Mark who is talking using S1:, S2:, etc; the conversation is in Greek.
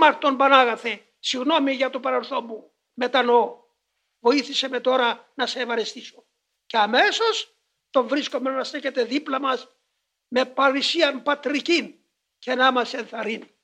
S1: ασήμαρτον Πανάγαθε, συγγνώμη για το παρελθόν μου, μετανοώ. Βοήθησε με τώρα να σε ευαρεστήσω. Και αμέσως τον βρίσκομαι να στέκεται δίπλα μας με παρησίαν πατρική και να μας ενθαρρύνει.